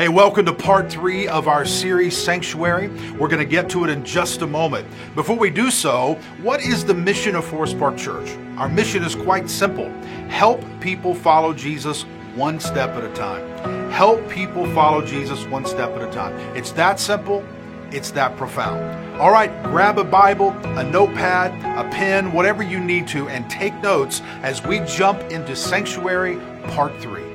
Hey, welcome to part three of our series, Sanctuary. We're going to get to it in just a moment. Before we do so, what is the mission of Forest Park Church? Our mission is quite simple help people follow Jesus one step at a time. Help people follow Jesus one step at a time. It's that simple, it's that profound. All right, grab a Bible, a notepad, a pen, whatever you need to, and take notes as we jump into Sanctuary Part 3.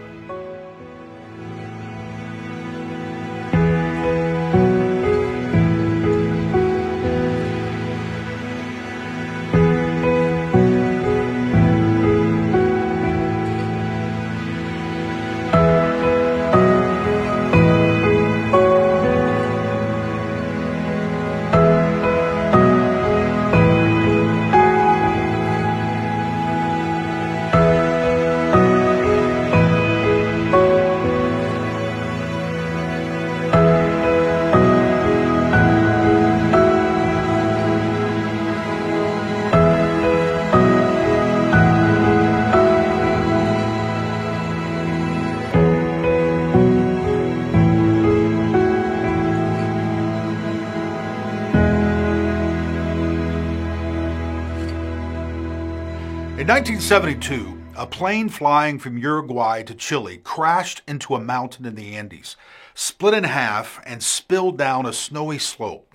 In 1972, a plane flying from Uruguay to Chile crashed into a mountain in the Andes, split in half, and spilled down a snowy slope.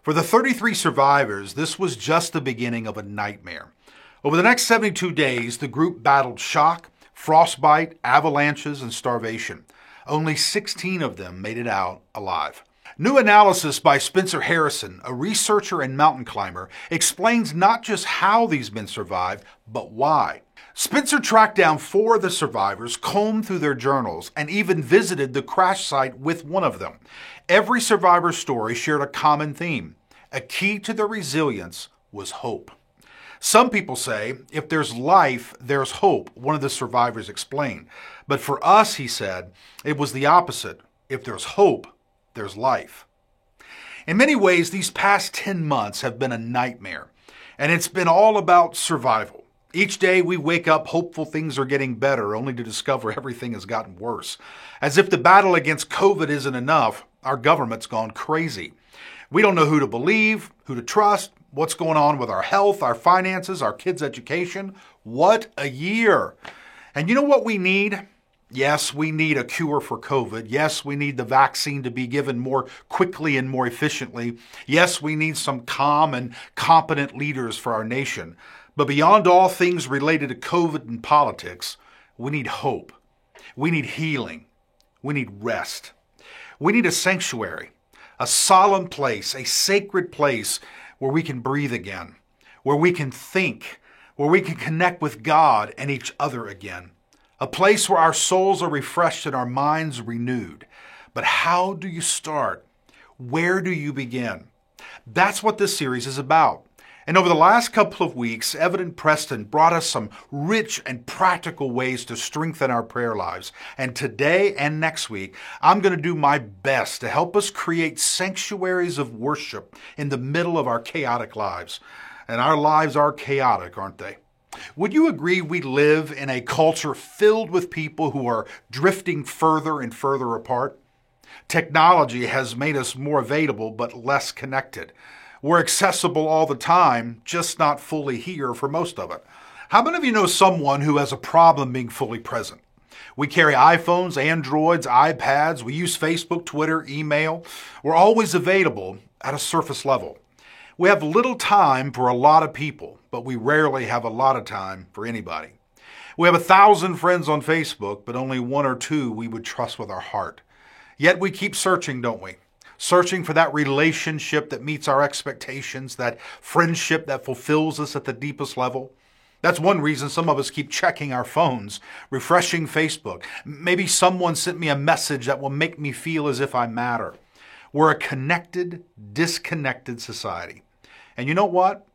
For the 33 survivors, this was just the beginning of a nightmare. Over the next 72 days, the group battled shock, frostbite, avalanches, and starvation. Only 16 of them made it out alive. New analysis by Spencer Harrison, a researcher and mountain climber, explains not just how these men survived, but why. Spencer tracked down four of the survivors, combed through their journals, and even visited the crash site with one of them. Every survivor's story shared a common theme. A key to their resilience was hope. Some people say, if there's life, there's hope, one of the survivors explained. But for us, he said, it was the opposite. If there's hope, there's life. In many ways, these past 10 months have been a nightmare, and it's been all about survival. Each day we wake up hopeful things are getting better, only to discover everything has gotten worse. As if the battle against COVID isn't enough, our government's gone crazy. We don't know who to believe, who to trust, what's going on with our health, our finances, our kids' education. What a year! And you know what we need? Yes, we need a cure for COVID. Yes, we need the vaccine to be given more quickly and more efficiently. Yes, we need some calm and competent leaders for our nation. But beyond all things related to COVID and politics, we need hope. We need healing. We need rest. We need a sanctuary, a solemn place, a sacred place where we can breathe again, where we can think, where we can connect with God and each other again a place where our souls are refreshed and our minds renewed. But how do you start? Where do you begin? That's what this series is about. And over the last couple of weeks, Evan and Preston brought us some rich and practical ways to strengthen our prayer lives. And today and next week, I'm going to do my best to help us create sanctuaries of worship in the middle of our chaotic lives. And our lives are chaotic, aren't they? Would you agree we live in a culture filled with people who are drifting further and further apart? Technology has made us more available but less connected. We're accessible all the time, just not fully here for most of it. How many of you know someone who has a problem being fully present? We carry iPhones, Androids, iPads, we use Facebook, Twitter, email. We're always available at a surface level. We have little time for a lot of people, but we rarely have a lot of time for anybody. We have a thousand friends on Facebook, but only one or two we would trust with our heart. Yet we keep searching, don't we? Searching for that relationship that meets our expectations, that friendship that fulfills us at the deepest level. That's one reason some of us keep checking our phones, refreshing Facebook. Maybe someone sent me a message that will make me feel as if I matter. We're a connected, disconnected society. And you know what?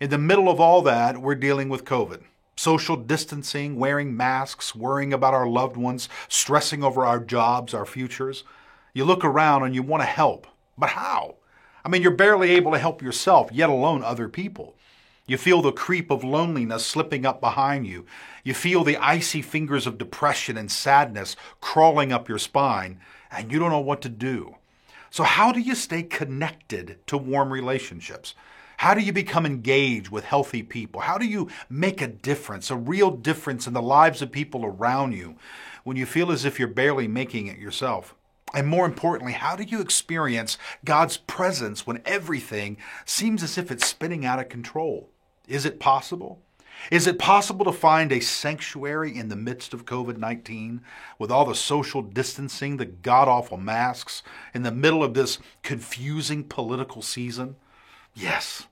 In the middle of all that, we're dealing with COVID. Social distancing, wearing masks, worrying about our loved ones, stressing over our jobs, our futures. You look around and you want to help. But how? I mean, you're barely able to help yourself, yet alone other people. You feel the creep of loneliness slipping up behind you. You feel the icy fingers of depression and sadness crawling up your spine, and you don't know what to do. So, how do you stay connected to warm relationships? How do you become engaged with healthy people? How do you make a difference, a real difference in the lives of people around you when you feel as if you're barely making it yourself? And more importantly, how do you experience God's presence when everything seems as if it's spinning out of control? Is it possible? Is it possible to find a sanctuary in the midst of COVID 19 with all the social distancing, the god awful masks, in the middle of this confusing political season? Yes.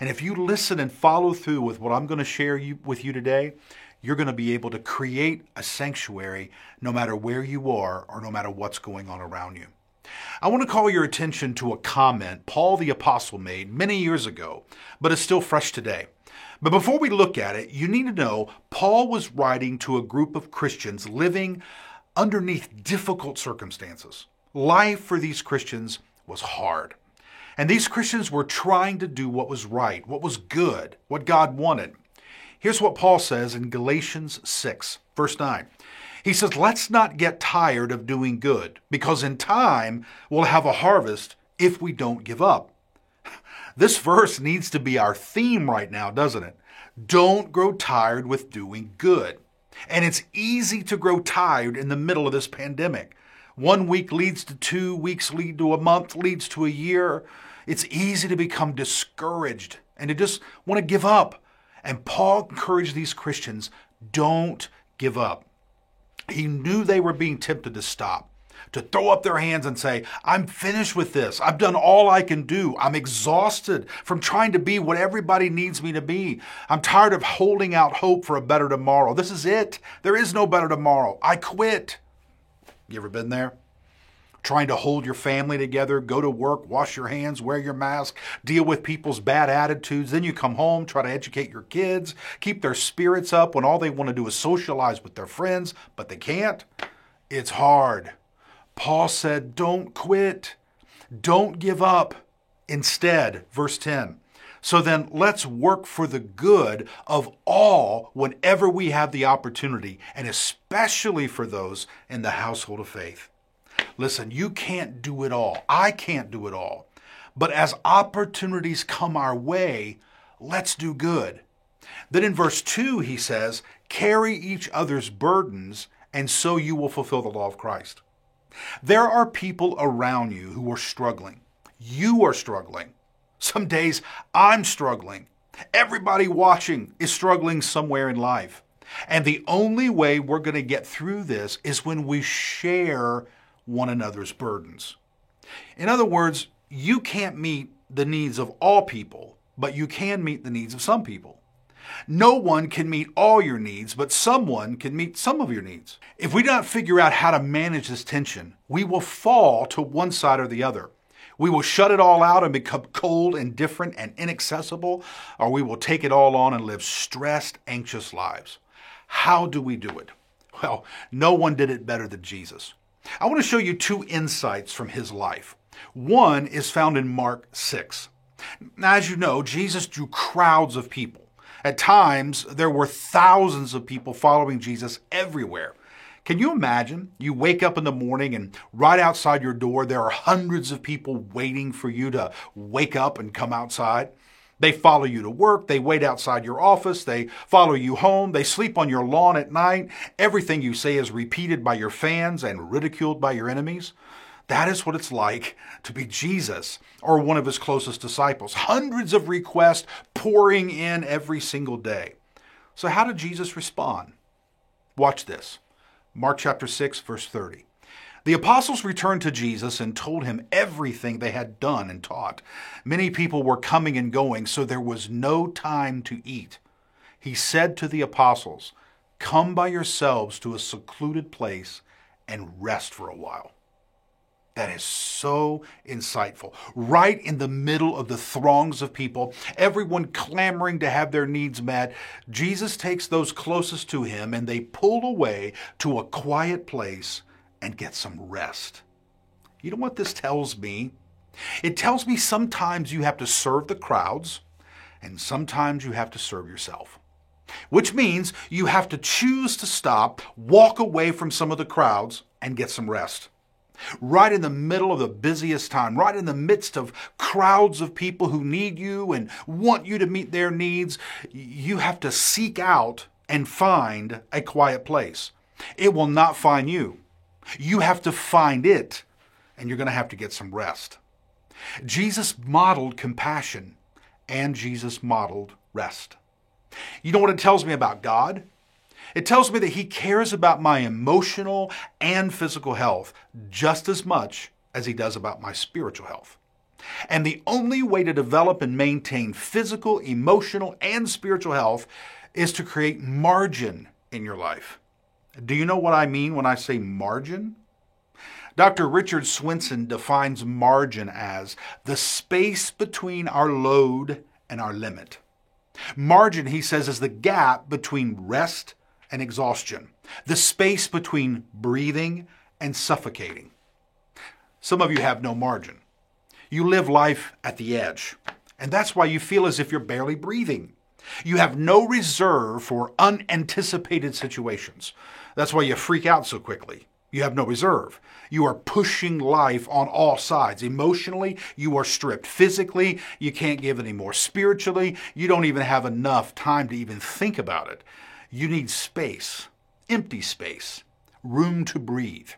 And if you listen and follow through with what I'm going to share you, with you today, you're going to be able to create a sanctuary no matter where you are or no matter what's going on around you. I want to call your attention to a comment Paul the Apostle made many years ago, but it's still fresh today. But before we look at it, you need to know Paul was writing to a group of Christians living underneath difficult circumstances. Life for these Christians was hard. And these Christians were trying to do what was right, what was good, what God wanted. Here's what Paul says in Galatians 6, verse 9. He says, Let's not get tired of doing good, because in time we'll have a harvest if we don't give up. This verse needs to be our theme right now, doesn't it? Don't grow tired with doing good. And it's easy to grow tired in the middle of this pandemic. One week leads to two, weeks lead to a month, leads to a year. It's easy to become discouraged and to just want to give up. And Paul encouraged these Christians don't give up. He knew they were being tempted to stop to throw up their hands and say, I'm finished with this. I've done all I can do. I'm exhausted from trying to be what everybody needs me to be. I'm tired of holding out hope for a better tomorrow. This is it. There is no better tomorrow. I quit. You ever been there? Trying to hold your family together, go to work, wash your hands, wear your mask, deal with people's bad attitudes. Then you come home, try to educate your kids, keep their spirits up when all they want to do is socialize with their friends, but they can't. It's hard. Paul said, Don't quit, don't give up. Instead, verse 10. So then let's work for the good of all whenever we have the opportunity, and especially for those in the household of faith. Listen, you can't do it all. I can't do it all. But as opportunities come our way, let's do good. Then in verse 2, he says, Carry each other's burdens, and so you will fulfill the law of Christ. There are people around you who are struggling. You are struggling. Some days I'm struggling. Everybody watching is struggling somewhere in life. And the only way we're going to get through this is when we share one another's burdens. In other words, you can't meet the needs of all people, but you can meet the needs of some people. No one can meet all your needs, but someone can meet some of your needs. If we don't figure out how to manage this tension, we will fall to one side or the other. We will shut it all out and become cold, indifferent, and inaccessible, or we will take it all on and live stressed, anxious lives. How do we do it? Well, no one did it better than Jesus. I want to show you two insights from his life. One is found in Mark 6. Now, as you know, Jesus drew crowds of people. At times, there were thousands of people following Jesus everywhere. Can you imagine? You wake up in the morning and right outside your door, there are hundreds of people waiting for you to wake up and come outside. They follow you to work. They wait outside your office. They follow you home. They sleep on your lawn at night. Everything you say is repeated by your fans and ridiculed by your enemies. That is what it's like to be Jesus or one of his closest disciples. Hundreds of requests pouring in every single day. So, how did Jesus respond? Watch this Mark chapter 6, verse 30. The apostles returned to Jesus and told him everything they had done and taught. Many people were coming and going, so there was no time to eat. He said to the apostles, Come by yourselves to a secluded place and rest for a while. That is so insightful. Right in the middle of the throngs of people, everyone clamoring to have their needs met, Jesus takes those closest to him and they pull away to a quiet place and get some rest. You know what this tells me? It tells me sometimes you have to serve the crowds and sometimes you have to serve yourself. Which means you have to choose to stop, walk away from some of the crowds, and get some rest. Right in the middle of the busiest time, right in the midst of crowds of people who need you and want you to meet their needs, you have to seek out and find a quiet place. It will not find you. You have to find it, and you're going to have to get some rest. Jesus modeled compassion, and Jesus modeled rest. You know what it tells me about God? It tells me that He cares about my emotional and physical health just as much as He does about my spiritual health. And the only way to develop and maintain physical, emotional, and spiritual health is to create margin in your life. Do you know what I mean when I say margin? Dr. Richard Swenson defines margin as the space between our load and our limit. Margin, he says, is the gap between rest and exhaustion, the space between breathing and suffocating. Some of you have no margin. You live life at the edge, and that's why you feel as if you're barely breathing. You have no reserve for unanticipated situations. That's why you freak out so quickly. You have no reserve. You are pushing life on all sides. Emotionally, you are stripped. Physically, you can't give anymore. Spiritually, you don't even have enough time to even think about it. You need space, empty space, room to breathe.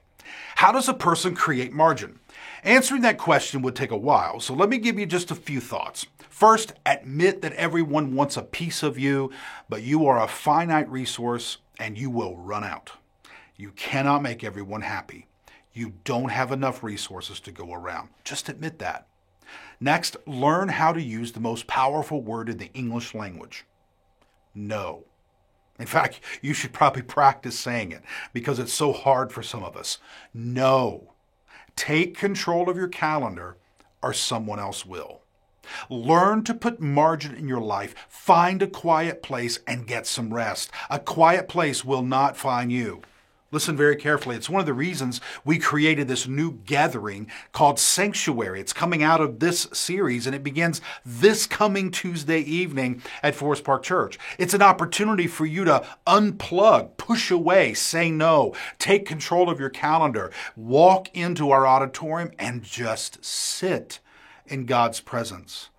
How does a person create margin? Answering that question would take a while, so let me give you just a few thoughts. First, admit that everyone wants a piece of you, but you are a finite resource and you will run out. You cannot make everyone happy. You don't have enough resources to go around. Just admit that. Next, learn how to use the most powerful word in the English language no. In fact, you should probably practice saying it because it's so hard for some of us. No. Take control of your calendar or someone else will. Learn to put margin in your life. Find a quiet place and get some rest. A quiet place will not find you. Listen very carefully. It's one of the reasons we created this new gathering called Sanctuary. It's coming out of this series and it begins this coming Tuesday evening at Forest Park Church. It's an opportunity for you to unplug, push away, say no, take control of your calendar, walk into our auditorium and just sit in God's presence.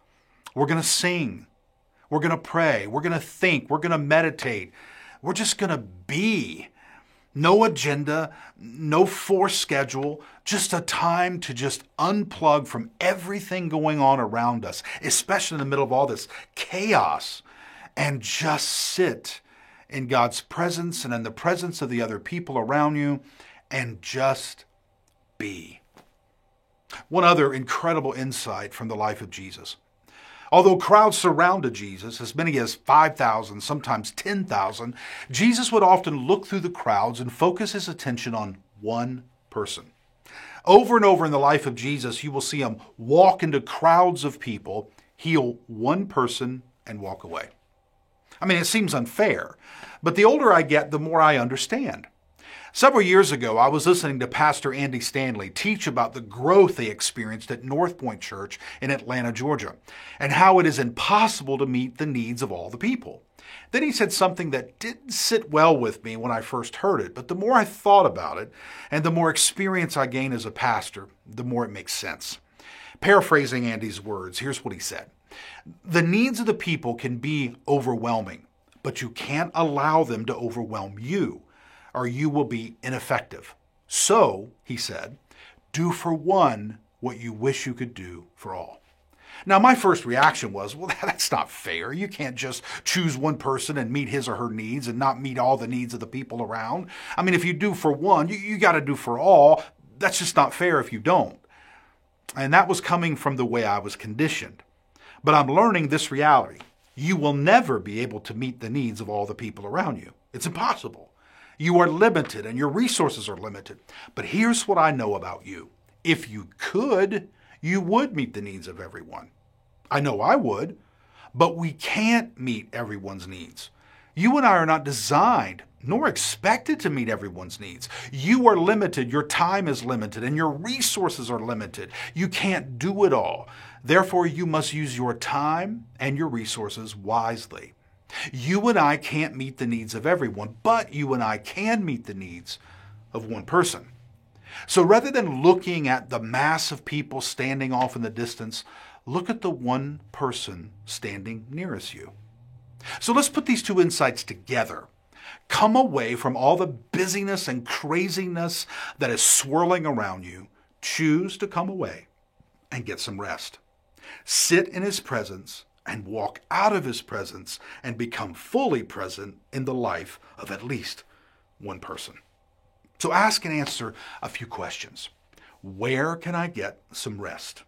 We're going to sing. We're going to pray. We're going to think. We're going to meditate. We're just going to be no agenda, no forced schedule, just a time to just unplug from everything going on around us, especially in the middle of all this chaos, and just sit in God's presence and in the presence of the other people around you and just be. One other incredible insight from the life of Jesus. Although crowds surrounded Jesus, as many as 5,000, sometimes 10,000, Jesus would often look through the crowds and focus his attention on one person. Over and over in the life of Jesus, you will see him walk into crowds of people, heal one person, and walk away. I mean, it seems unfair, but the older I get, the more I understand. Several years ago, I was listening to Pastor Andy Stanley teach about the growth they experienced at North Point Church in Atlanta, Georgia, and how it is impossible to meet the needs of all the people. Then he said something that didn't sit well with me when I first heard it, but the more I thought about it and the more experience I gain as a pastor, the more it makes sense. Paraphrasing Andy's words, here's what he said The needs of the people can be overwhelming, but you can't allow them to overwhelm you or you will be ineffective. So, he said, do for one what you wish you could do for all. Now, my first reaction was, well, that's not fair. You can't just choose one person and meet his or her needs and not meet all the needs of the people around. I mean, if you do for one, you, you got to do for all. That's just not fair if you don't. And that was coming from the way I was conditioned. But I'm learning this reality. You will never be able to meet the needs of all the people around you. It's impossible. You are limited and your resources are limited. But here's what I know about you. If you could, you would meet the needs of everyone. I know I would, but we can't meet everyone's needs. You and I are not designed nor expected to meet everyone's needs. You are limited, your time is limited, and your resources are limited. You can't do it all. Therefore, you must use your time and your resources wisely. You and I can't meet the needs of everyone, but you and I can meet the needs of one person. So rather than looking at the mass of people standing off in the distance, look at the one person standing nearest you. So let's put these two insights together. Come away from all the busyness and craziness that is swirling around you. Choose to come away and get some rest. Sit in His presence and walk out of His presence and become fully present in the life of at least one person. So ask and answer a few questions. Where can I get some rest?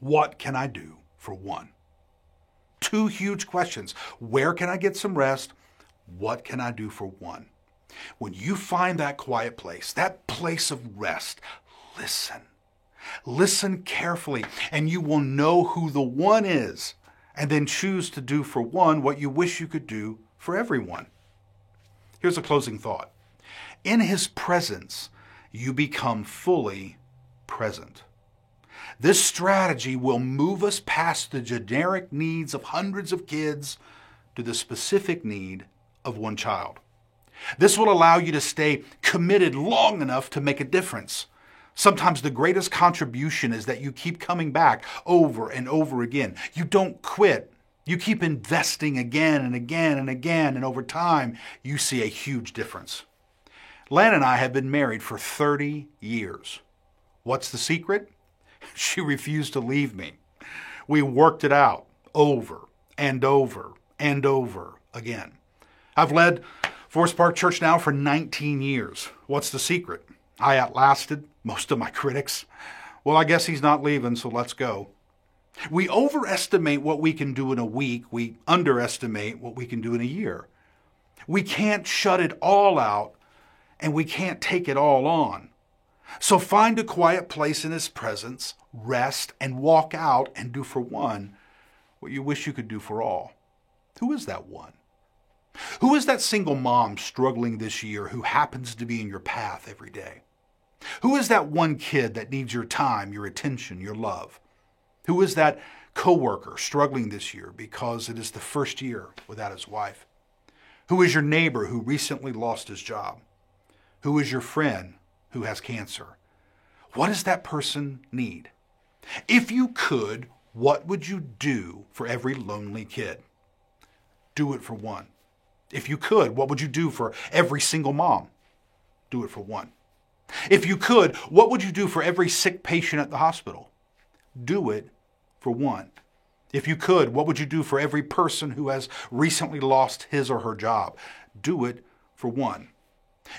What can I do for one? Two huge questions. Where can I get some rest? What can I do for one? When you find that quiet place, that place of rest, listen. Listen carefully, and you will know who the one is, and then choose to do for one what you wish you could do for everyone. Here's a closing thought In his presence, you become fully present. This strategy will move us past the generic needs of hundreds of kids to the specific need of one child. This will allow you to stay committed long enough to make a difference. Sometimes the greatest contribution is that you keep coming back over and over again. You don't quit. You keep investing again and again and again, and over time, you see a huge difference. Lan and I have been married for 30 years. What's the secret? She refused to leave me. We worked it out over and over and over again. I've led Forest Park Church now for 19 years. What's the secret? I outlasted most of my critics. Well, I guess he's not leaving, so let's go. We overestimate what we can do in a week, we underestimate what we can do in a year. We can't shut it all out, and we can't take it all on. So find a quiet place in His presence, rest, and walk out and do for one what you wish you could do for all. Who is that one? Who is that single mom struggling this year who happens to be in your path every day? Who is that one kid that needs your time, your attention, your love? Who is that coworker struggling this year because it is the first year without his wife? Who is your neighbor who recently lost his job? Who is your friend who has cancer? What does that person need? If you could, what would you do for every lonely kid? Do it for one. If you could, what would you do for every single mom? Do it for one. If you could, what would you do for every sick patient at the hospital? Do it for one. If you could, what would you do for every person who has recently lost his or her job? Do it for one.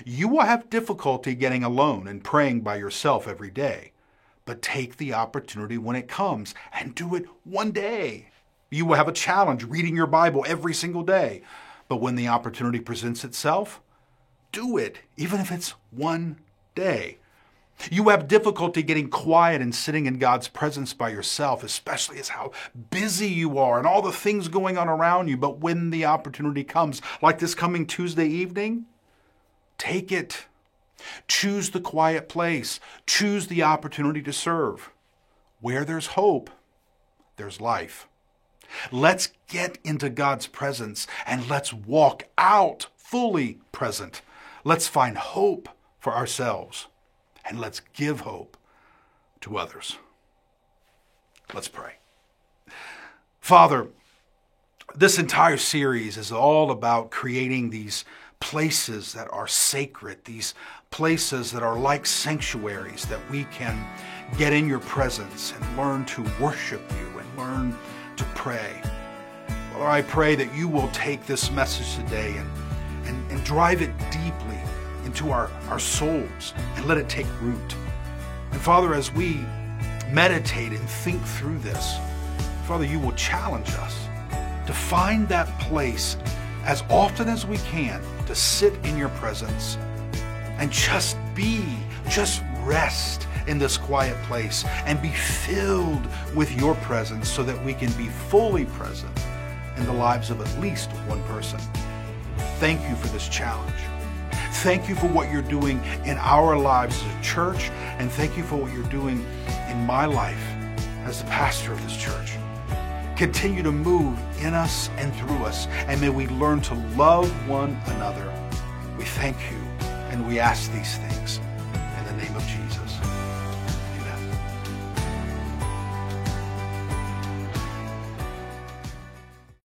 You will have difficulty getting alone and praying by yourself every day, but take the opportunity when it comes and do it one day. You will have a challenge reading your Bible every single day. But when the opportunity presents itself, do it, even if it's one day. You have difficulty getting quiet and sitting in God's presence by yourself, especially as how busy you are and all the things going on around you. But when the opportunity comes, like this coming Tuesday evening, take it. Choose the quiet place. Choose the opportunity to serve. Where there's hope, there's life. Let's get into God's presence and let's walk out fully present. Let's find hope for ourselves and let's give hope to others. Let's pray. Father, this entire series is all about creating these places that are sacred, these places that are like sanctuaries that we can get in your presence and learn to worship you and learn to pray. Lord, I pray that you will take this message today and, and, and drive it deeply into our, our souls and let it take root. And Father, as we meditate and think through this, Father, you will challenge us to find that place as often as we can to sit in your presence and just be, just rest in this quiet place and be filled with your presence so that we can be fully present in the lives of at least one person. Thank you for this challenge. Thank you for what you're doing in our lives as a church, and thank you for what you're doing in my life as the pastor of this church. Continue to move in us and through us, and may we learn to love one another. We thank you, and we ask these things